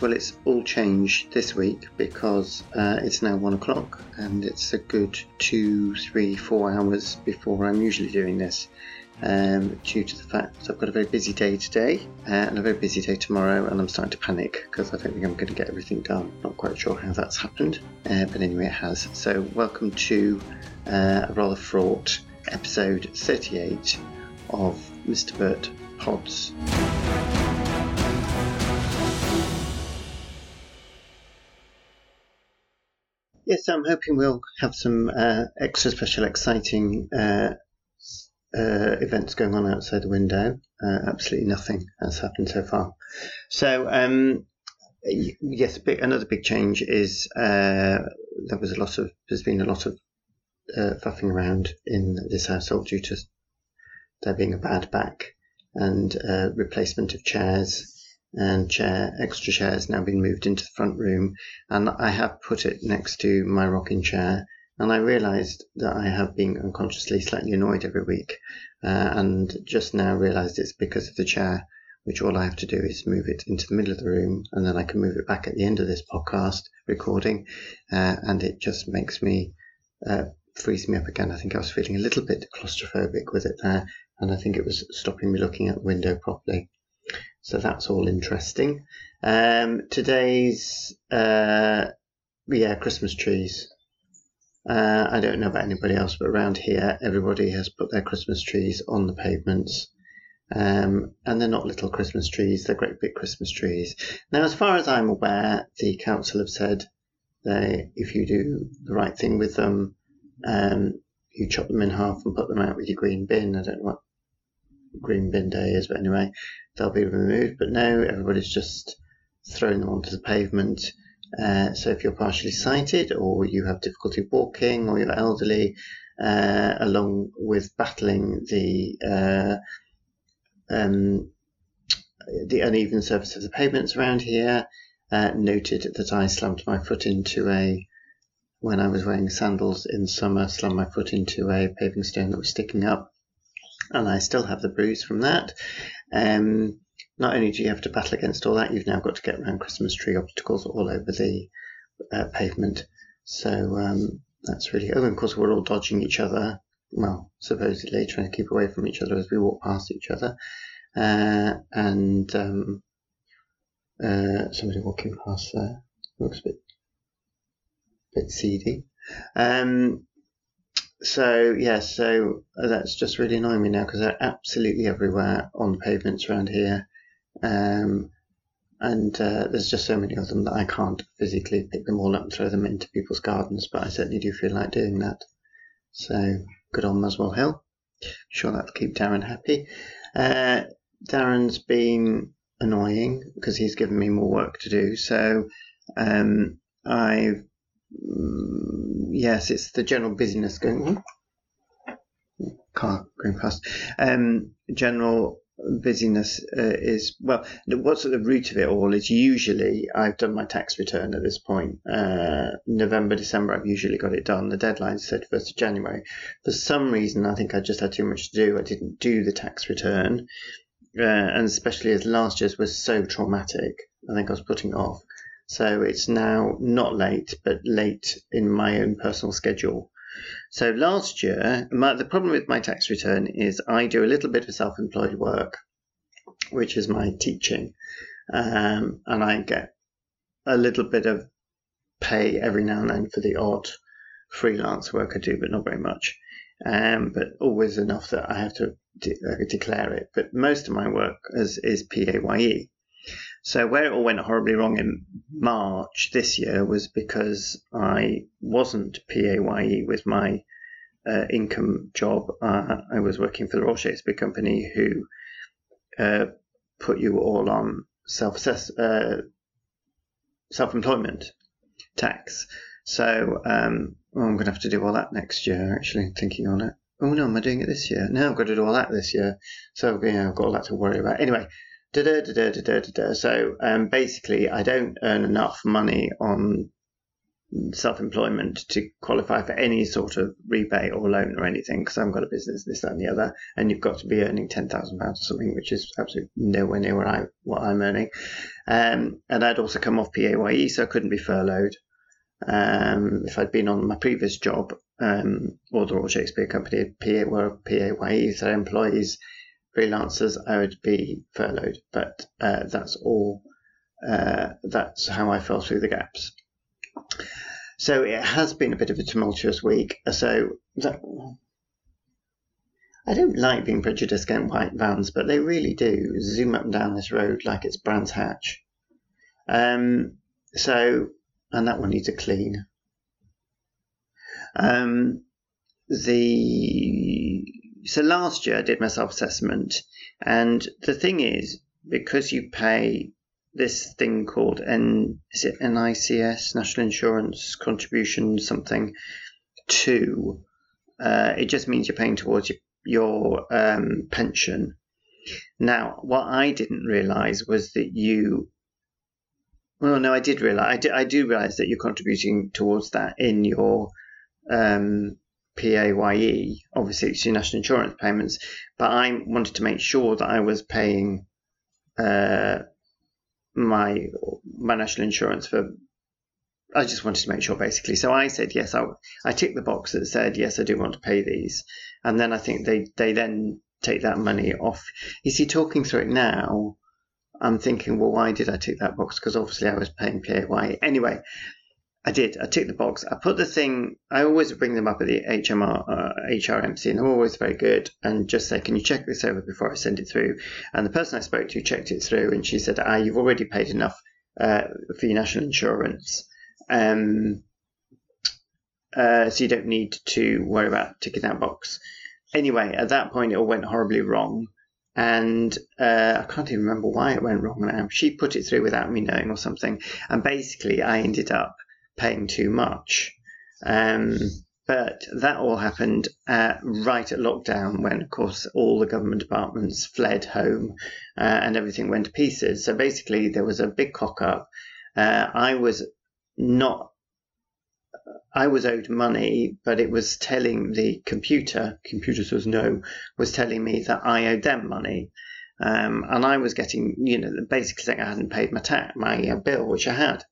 Well, it's all changed this week because uh, it's now one o'clock and it's a good two, three, four hours before I'm usually doing this. Um, due to the fact that I've got a very busy day today uh, and a very busy day tomorrow, and I'm starting to panic because I don't think I'm going to get everything done. Not quite sure how that's happened, uh, but anyway, it has. So, welcome to uh, a rather fraught episode 38 of Mr. Burt Pods. Yes, I'm hoping we'll have some uh, extra special, exciting uh, uh, events going on outside the window. Uh, absolutely nothing has happened so far. So, um, yes, another big change is uh, there was a lot of there's been a lot of uh, fuffing around in this household due to there being a bad back and replacement of chairs and chair, extra chairs now been moved into the front room, and I have put it next to my rocking chair. And I realised that I have been unconsciously slightly annoyed every week, uh, and just now realised it's because of the chair, which all I have to do is move it into the middle of the room, and then I can move it back at the end of this podcast recording, uh, and it just makes me uh, me up again. I think I was feeling a little bit claustrophobic with it there, and I think it was stopping me looking at the window properly. So that's all interesting. Um, today's, uh, yeah, Christmas trees. Uh, I don't know about anybody else, but around here, everybody has put their Christmas trees on the pavements. Um, and they're not little Christmas trees, they're great big Christmas trees. Now, as far as I'm aware, the council have said they, if you do the right thing with them, um, you chop them in half and put them out with your green bin. I don't know what green bin day is, but anyway, they'll be removed. But now everybody's just throwing them onto the pavement. Uh, so if you're partially sighted or you have difficulty walking or you're elderly, uh, along with battling the uh, um, the uneven surface of the pavements around here, uh, noted that I slammed my foot into a when I was wearing sandals in summer, slammed my foot into a paving stone that was sticking up and I still have the bruise from that. Um, not only do you have to battle against all that, you've now got to get around Christmas tree obstacles all over the uh, pavement. So um, that's really. Oh, and of course, we're all dodging each other. Well, supposedly trying to keep away from each other as we walk past each other. Uh, and um, uh, somebody walking past there looks a bit, bit seedy. Um, so yeah, so that's just really annoying me now because they're absolutely everywhere on the pavements around here, um, and uh, there's just so many of them that I can't physically pick them all up and throw them into people's gardens. But I certainly do feel like doing that. So good on Muswell Hill. sure that'll keep Darren happy. Uh, Darren's been annoying because he's given me more work to do. So um, I've yes, it's the general busyness going. on. Car going past. Um, general busyness uh, is well. What's at the root of it all is usually I've done my tax return at this point. Uh, November, December, I've usually got it done. The deadline said first of January. For some reason, I think I just had too much to do. I didn't do the tax return, uh, and especially as last year's was so traumatic, I think I was putting off. So it's now not late, but late in my own personal schedule. So last year, my, the problem with my tax return is I do a little bit of self employed work, which is my teaching, um, and I get a little bit of pay every now and then for the odd freelance work I do, but not very much. Um, but always enough that I have to de- uh, declare it. But most of my work is, is PAYE. So where it all went horribly wrong in March this year was because I wasn't PAYE with my uh, income job. Uh, I was working for the Royal Shakespeare Company, who uh, put you all on self uh, self employment tax. So um, well, I'm going to have to do all that next year. Actually, thinking on it. Oh no, am I doing it this year? No, I've got to do all that this year. So yeah, I've got all that to worry about. Anyway, Da, da, da, da, da, da, da. So um, basically, I don't earn enough money on self-employment to qualify for any sort of rebate or loan or anything because I haven't got a business, this, that, and the other, and you've got to be earning ten thousand pounds or something, which is absolutely nowhere near what I what I'm earning. Um, and I'd also come off PAYE, so I couldn't be furloughed. Um, if I'd been on my previous job, um, or the Royal Shakespeare Company, PA were PAYE, so employees, freelancers, I would be furloughed. But uh, that's all. Uh, that's how I fell through the gaps. So it has been a bit of a tumultuous week. So that, I don't like being prejudiced against white vans, but they really do zoom up and down this road like it's Brands Hatch. Um, so, and that one needs a clean. Um, the so last year I did my self assessment, and the thing is, because you pay this thing called N is it NICS National Insurance Contribution something two. Uh, it just means you're paying towards your, your um, pension. Now, what I didn't realise was that you. Well, no, I did realise. I, do, I do realise that you're contributing towards that in your um, PAYE. Obviously, it's your national insurance payments. But I wanted to make sure that I was paying uh, my my national insurance for. I just wanted to make sure, basically. So I said yes. I I ticked the box that said yes. I do want to pay these, and then I think they they then take that money off. You see, talking through it now, I'm thinking, well, why did I tick that box? Because obviously I was paying PAYE anyway. I did. I ticked the box. I put the thing. I always bring them up at the HMR, uh, HRMC, and they're always very good. And just say, "Can you check this over before I send it through?" And the person I spoke to checked it through, and she said, "Ah, you've already paid enough uh, for your national insurance, um, uh, so you don't need to worry about ticking that box." Anyway, at that point, it all went horribly wrong. And uh, I can't even remember why it went wrong now. She put it through without me knowing or something. And basically, I ended up paying too much. Um, but that all happened uh, right at lockdown when, of course, all the government departments fled home uh, and everything went to pieces. So basically, there was a big cock up. Uh, I was not. I was owed money, but it was telling the computer, computer says no, was telling me that I owed them money. Um, and I was getting, you know, basically saying I hadn't paid my tax, my uh, bill, which I had.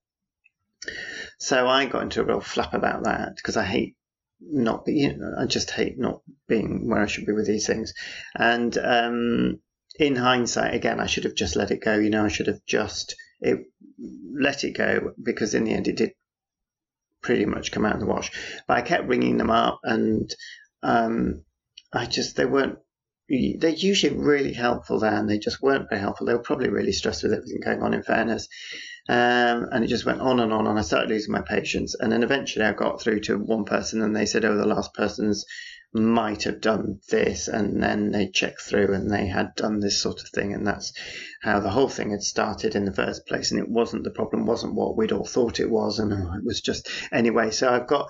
So I got into a real flap about that because I hate not be, you know, I just hate not being where I should be with these things. And um, in hindsight, again, I should have just let it go. You know, I should have just it let it go because in the end, it did pretty much come out in the wash. But I kept ringing them up, and um, I just they weren't. They're usually really helpful there, and they just weren't very helpful. They were probably really stressed with everything going on. In fairness, um, and it just went on and on, and I started losing my patience. And then eventually I got through to one person, and they said, Oh, the last person's might have done this. And then they checked through, and they had done this sort of thing. And that's how the whole thing had started in the first place. And it wasn't the problem, wasn't what we'd all thought it was. And it was just, anyway. So I've got,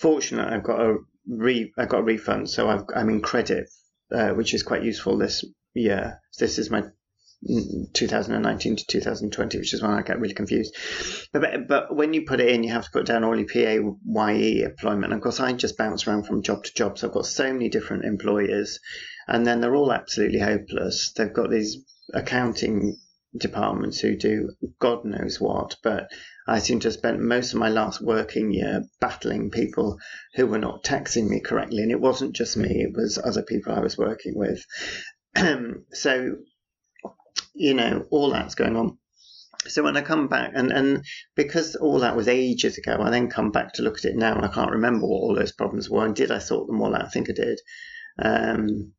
fortunate, I've got a re, I got a refund. So I've, I'm in credit, uh, which is quite useful this year. This is my 2019 to 2020, which is when I get really confused. But, but when you put it in, you have to put down all your PAYE employment. And of course, I just bounce around from job to job. So I've got so many different employers, and then they're all absolutely hopeless. They've got these accounting departments who do God knows what, but I seem to have spent most of my last working year battling people who were not taxing me correctly. And it wasn't just me, it was other people I was working with. so you know, all that's going on. So when I come back, and, and because all that was ages ago, I then come back to look at it now, and I can't remember what all those problems were. And did I sort them all out? I think I did. Um,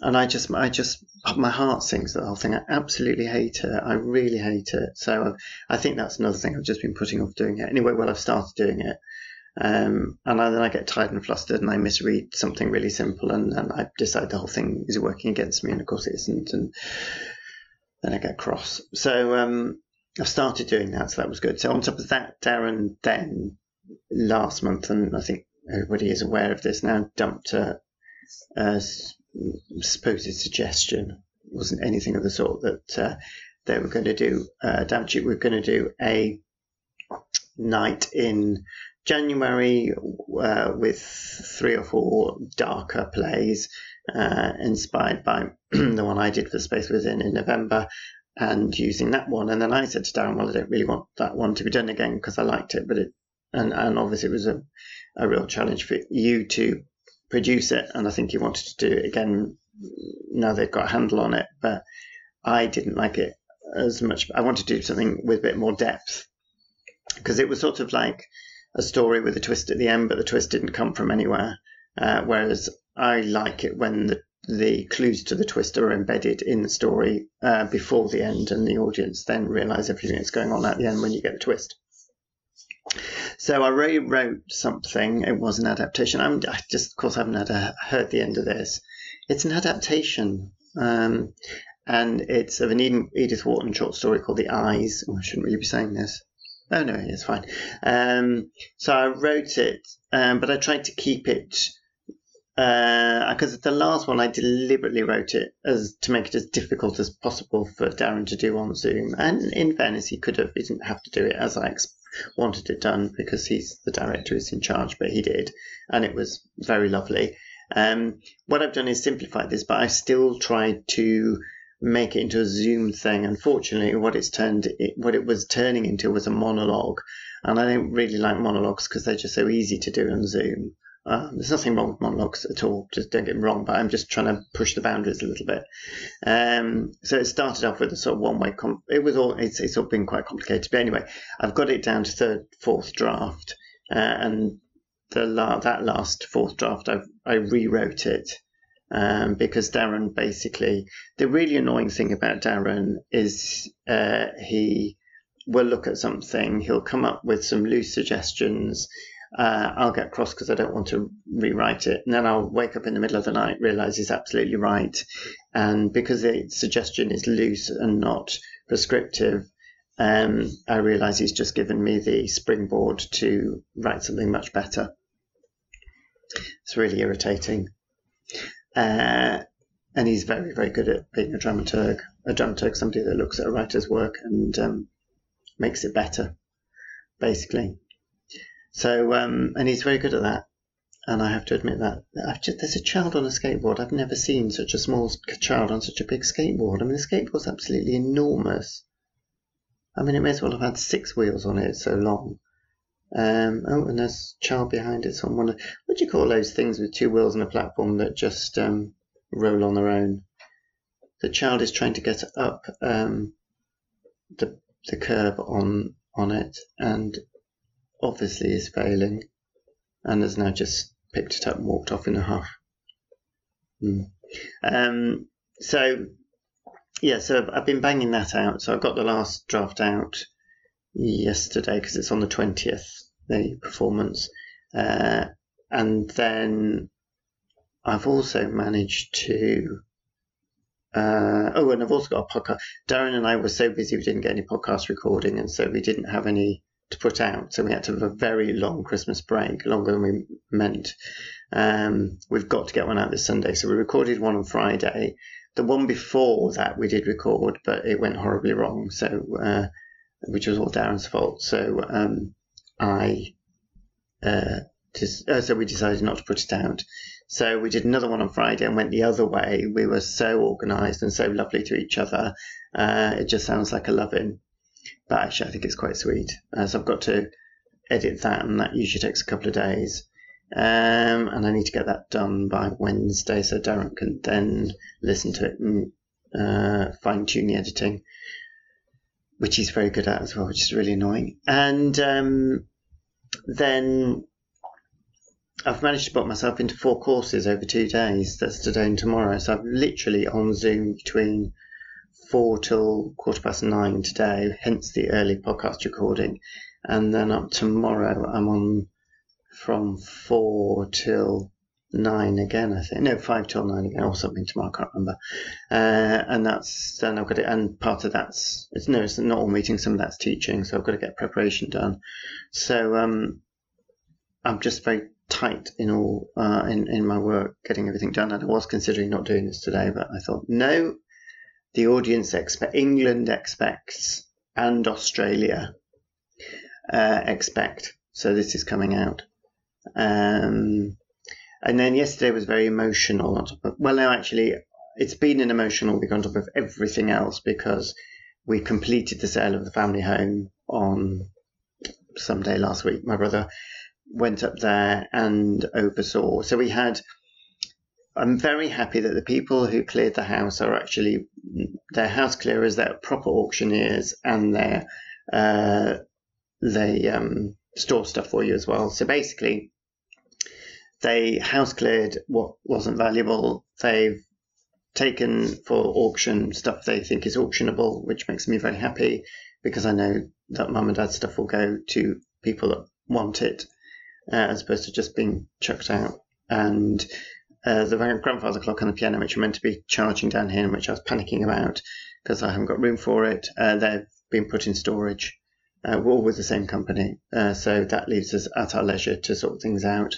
and I just, I just, my heart sinks the whole thing. I absolutely hate it. I really hate it. So I think that's another thing I've just been putting off doing it. Anyway, well, I've started doing it. Um, and then I get tired and flustered and I misread something really simple and, and I decide the whole thing is working against me and of course it isn't. And then I get cross. So um, I've started doing that, so that was good. So on top of that, Darren then last month, and I think everybody is aware of this now, dumped a, a supposed suggestion. It wasn't anything of the sort that uh, they were going to do. Uh, were going to do a night in January uh, with three or four darker plays uh, inspired by the one I did for Space Within in November and using that one. And then I said to Darren, well, I don't really want that one to be done again because I liked it, but it, and, and obviously it was a, a real challenge for you to produce it. And I think you wanted to do it again now they've got a handle on it, but I didn't like it as much. I wanted to do something with a bit more depth because it was sort of like a story with a twist at the end, but the twist didn't come from anywhere. Uh, whereas I like it when the the clues to the twist are embedded in the story uh, before the end, and the audience then realise everything that's going on at the end when you get the twist. So I rewrote something. It was an adaptation. I'm I just, of course, I haven't had a, heard the end of this. It's an adaptation, um, and it's of an Edith Wharton short story called The Eyes. Oh, I shouldn't really be saying this. Oh no, it's fine. Um, so I wrote it, um, but I tried to keep it because uh, the last one I deliberately wrote it as to make it as difficult as possible for Darren to do on Zoom. And in fairness, he could have, he didn't have to do it as I ex- wanted it done because he's the director who's in charge, but he did, and it was very lovely. Um, what I've done is simplify this, but I still tried to make it into a Zoom thing. Unfortunately, what it's turned, it, what it was turning into was a monologue, and I don't really like monologues because they're just so easy to do on Zoom. Uh, there's nothing wrong with monologues at all. Just don't get me wrong, but I'm just trying to push the boundaries a little bit. Um, so it started off with a sort of one way. Com- it was all it's, it's all been quite complicated, but anyway, I've got it down to third, fourth draft, uh, and the la- that last fourth draft, I I rewrote it um, because Darren basically the really annoying thing about Darren is uh, he will look at something, he'll come up with some loose suggestions. Uh, I'll get cross because I don't want to rewrite it. And then I'll wake up in the middle of the night, realize he's absolutely right. And because the suggestion is loose and not prescriptive, um, I realize he's just given me the springboard to write something much better. It's really irritating. Uh, and he's very, very good at being a dramaturg. A dramaturg, somebody that looks at a writer's work and um, makes it better, basically. So, um, and he's very good at that. And I have to admit that just, there's a child on a skateboard. I've never seen such a small child on such a big skateboard. I mean, the skateboard's absolutely enormous. I mean, it may as well have had six wheels on it. It's so long. Um, oh, and there's a child behind it. So what do you call those things with two wheels and a platform that just um, roll on their own? The child is trying to get up um, the the curb on on it, and obviously is failing, and has now just picked it up and walked off in a huff. Mm. Um, so yeah, so I've been banging that out. So I got the last draft out yesterday because it's on the 20th, the performance. Uh, and then I've also managed to. Uh, oh, and I've also got a podcast. Darren and I were so busy we didn't get any podcast recording, and so we didn't have any to put out. So we had to have a very long Christmas break, longer than we meant. Um, we've got to get one out this Sunday. So we recorded one on Friday. The one before that we did record, but it went horribly wrong. So uh, which was all Darren's fault. So um, I, uh, just, uh, so we decided not to put it out. So we did another one on Friday and went the other way. We were so organised and so lovely to each other. Uh, it just sounds like a loving, but actually I think it's quite sweet. Uh, so I've got to edit that, and that usually takes a couple of days. Um, and I need to get that done by Wednesday so Darren can then listen to it and uh, fine tune the editing which he's very good at as well, which is really annoying. And um, then I've managed to put myself into four courses over two days. That's today and tomorrow. So I'm literally on Zoom between four till quarter past nine today, hence the early podcast recording. And then up tomorrow, I'm on from four till nine again, I think. No, five till nine again, or something tomorrow. I can't remember. Uh, and that's then I've got it. And part of that's it's no, it's not all meetings. Some of that's teaching, so I've got to get preparation done. So um, I'm just very tight in all uh, in in my work, getting everything done. And I was considering not doing this today, but I thought no. The audience expect England expects and Australia uh, expect. So this is coming out. Um, and then yesterday was very emotional. Of, well, no, actually, it's been an emotional week on top of everything else because we completed the sale of the family home on some day last week. My brother went up there and oversaw. So we had. I'm very happy that the people who cleared the house are actually they're house clearers, they're proper auctioneers, and they're uh, they um, store stuff for you as well. So basically, they house cleared what wasn't valuable. They've taken for auction stuff they think is auctionable, which makes me very happy because I know that mum and dad's stuff will go to people that want it uh, as opposed to just being chucked out. And uh, the grandfather clock on the piano, which are meant to be charging down here, which I was panicking about because I haven't got room for it, uh, they've been put in storage. Uh, all with the same company, uh, so that leaves us at our leisure to sort things out,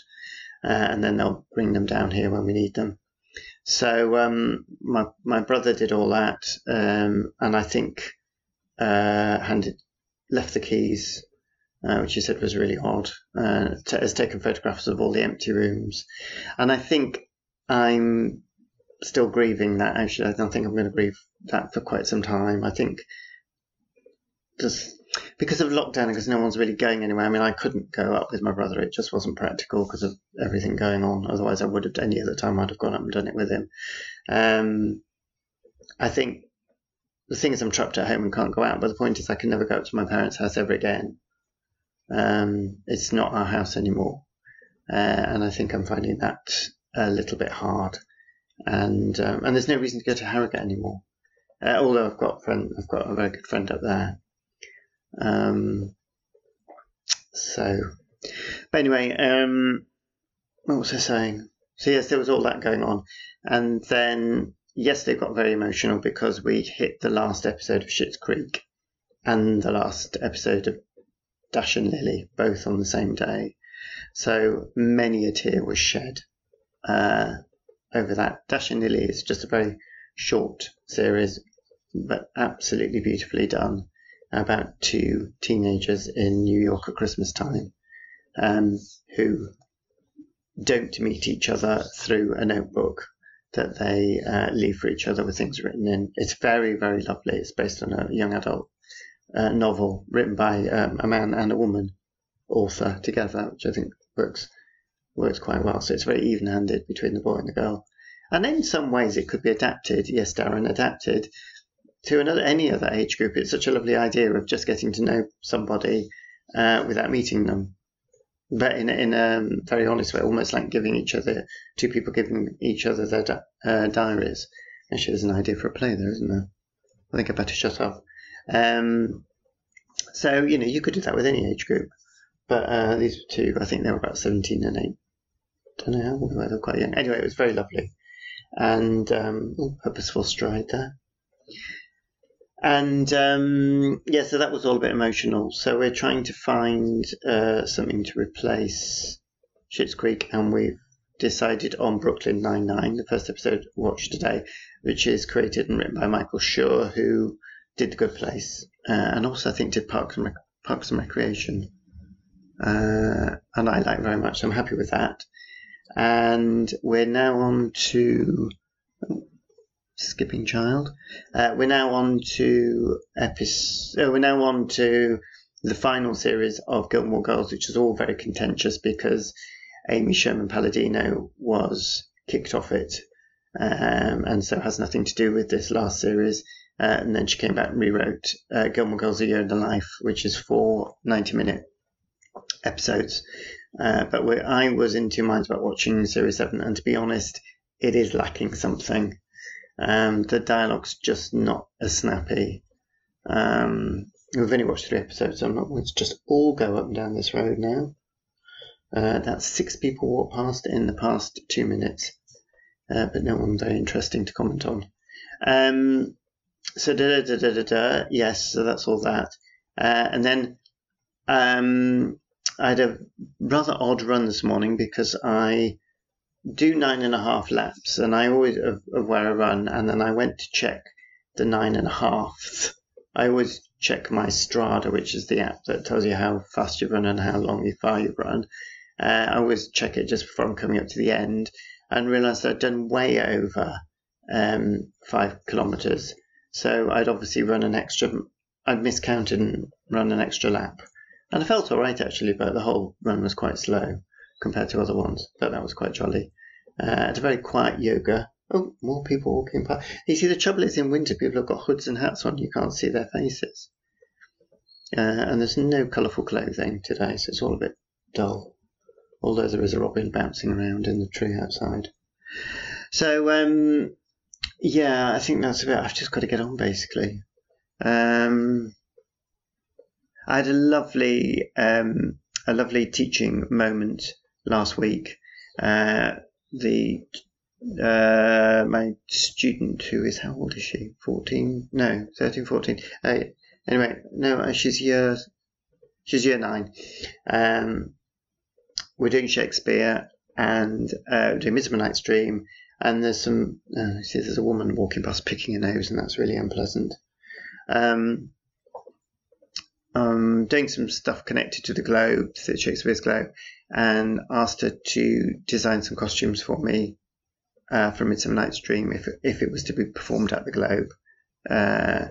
uh, and then they'll bring them down here when we need them. So um, my my brother did all that, um, and I think handed left the keys, uh, which he said was really odd. Uh, t- has taken photographs of all the empty rooms, and I think I'm still grieving that. Actually, I don't think I'm going to grieve that for quite some time. I think just because of lockdown, because no one's really going anywhere. I mean, I couldn't go up with my brother; it just wasn't practical because of everything going on. Otherwise, I would have any other time I'd have gone up and done it with him. Um, I think the thing is, I'm trapped at home and can't go out. But the point is, I can never go up to my parents' house ever again. Um, it's not our house anymore, uh, and I think I'm finding that a little bit hard. And um, and there's no reason to go to Harrogate anymore. Uh, although I've got friend, I've got a very good friend up there. Um, so, but anyway, um, what was I saying? So yes, there was all that going on, and then yesterday got very emotional because we hit the last episode of Schitt's Creek and the last episode of Dash and Lily, both on the same day. So many a tear was shed uh, over that. Dash and Lily is just a very short series, but absolutely beautifully done about two teenagers in New York at Christmas time um, who don't meet each other through a notebook that they uh, leave for each other with things written in. It's very, very lovely. It's based on a young adult uh, novel written by um, a man and a woman author together, which I think works works quite well. So it's very even-handed between the boy and the girl. And in some ways, it could be adapted. Yes, Darren, adapted to another any other age group. It's such a lovely idea of just getting to know somebody uh, without meeting them, but in in a very honest way, almost like giving each other two people giving each other their di- uh, diaries. Actually, there's an idea for a play there, isn't there? I think I better shut up. Um, so you know, you could do that with any age group, but uh, these two, I think they were about seventeen and eight. Don't know how quite young. Anyway, it was very lovely, and um, oh, purposeful stride there. And um, yeah, so that was all a bit emotional. So we're trying to find uh, something to replace Schitt's Creek, and we've decided on Brooklyn Nine Nine, the first episode watched today, which is created and written by Michael Schur, who did The Good Place, uh, and also I think did Parks and, Rec- Parks and Recreation, uh, and I like very much. So I'm happy with that. And we're now on to skipping child. Uh, we're now on to episode. Uh, we're now on to the final series of Gilmore Girls, which is all very contentious because Amy Sherman Palladino was kicked off it, um, and so has nothing to do with this last series. Uh, and then she came back and rewrote uh, Gilmore Girls: A Year in the Life, which is four 90-minute episodes. Uh, but I was in two minds about watching series seven, and to be honest, it is lacking something. Um, the dialogue's just not as snappy. Um, we've only watched three episodes, so I'm not going to just all go up and down this road now. Uh, that's six people walked past in the past two minutes, uh, but no one very interesting to comment on. Um, so da da da da da. Yes, so that's all that, uh, and then um, I had a rather odd run this morning because I do nine and a half laps, and I always of, of where I run, and then I went to check the nine and a half. I always check my Strava, which is the app that tells you how fast you've run and how long you far you've run. Uh, I always check it just before I'm coming up to the end and realised I'd done way over um, five kilometres. So I'd obviously run an extra, I'd miscounted and run an extra lap. And I felt all right actually, but the whole run was quite slow compared to other ones. But that was quite jolly. Uh, it's a very quiet yoga. Oh, more people walking past. You see, the trouble is in winter, people have got hoods and hats on. You can't see their faces. Uh, and there's no colourful clothing today, so it's all a bit dull. Although there is a robin bouncing around in the tree outside. So, um, yeah, I think that's about. I've just got to get on basically. Um, I had a lovely, um, a lovely teaching moment last week. Uh, the uh, my student who is how old is she? Fourteen? No, 13, 14. Uh, anyway, no, uh, she's year she's year nine. Um, we're doing Shakespeare and uh, doing Midsummer Night's Dream, and there's some. Uh, see, there's a woman walking past picking her nose, and that's really unpleasant. Um, um, doing some stuff connected to the Globe, Shakespeare's Globe, and asked her to design some costumes for me uh, for Midsummer Night's Dream if if it was to be performed at the Globe. Uh,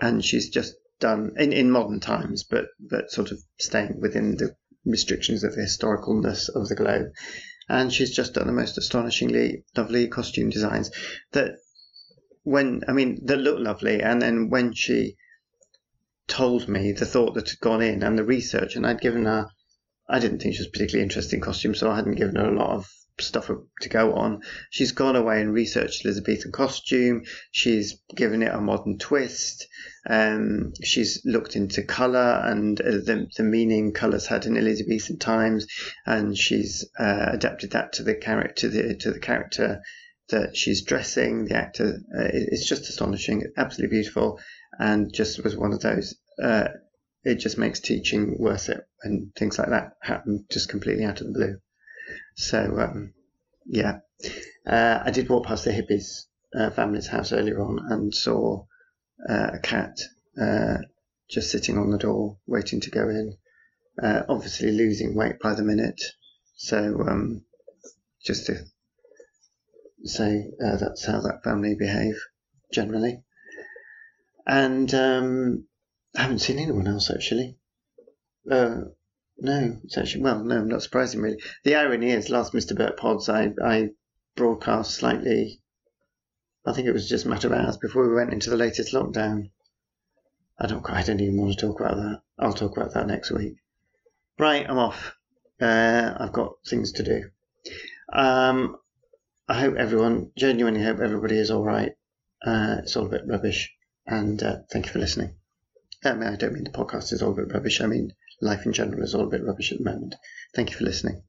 and she's just done in, in modern times, but but sort of staying within the restrictions of the historicalness of the Globe. And she's just done the most astonishingly lovely costume designs that when I mean that look lovely, and then when she told me the thought that had gone in and the research, and I'd given her, I didn't think she was particularly interested in costumes, so I hadn't given her a lot of stuff to go on. She's gone away and researched Elizabethan costume. She's given it a modern twist. Um, she's looked into colour and uh, the, the meaning colours had in Elizabethan times, and she's uh, adapted that to the character the, to the character that she's dressing. The actor, uh, it's just astonishing, absolutely beautiful and just was one of those. Uh, it just makes teaching worth it when things like that happen just completely out of the blue. So um, yeah, uh, I did walk past the hippies uh, family's house earlier on and saw uh, a cat uh, just sitting on the door waiting to go in, uh, obviously losing weight by the minute. So um, just to say that's how that family behave generally. And um, I haven't seen anyone else actually. Uh, no, it's actually well, no, not surprising really. The irony is, last Mr. Burt Pods, I I broadcast slightly. I think it was just a matter of hours before we went into the latest lockdown. I don't I don't even want to talk about that. I'll talk about that next week. Right, I'm off. Uh, I've got things to do. Um, I hope everyone, genuinely hope everybody is all right. Uh, it's all a bit rubbish. And uh, thank you for listening. Mean, I don't mean the podcast is all a bit rubbish. I mean life in general is all a bit rubbish at the moment. Thank you for listening.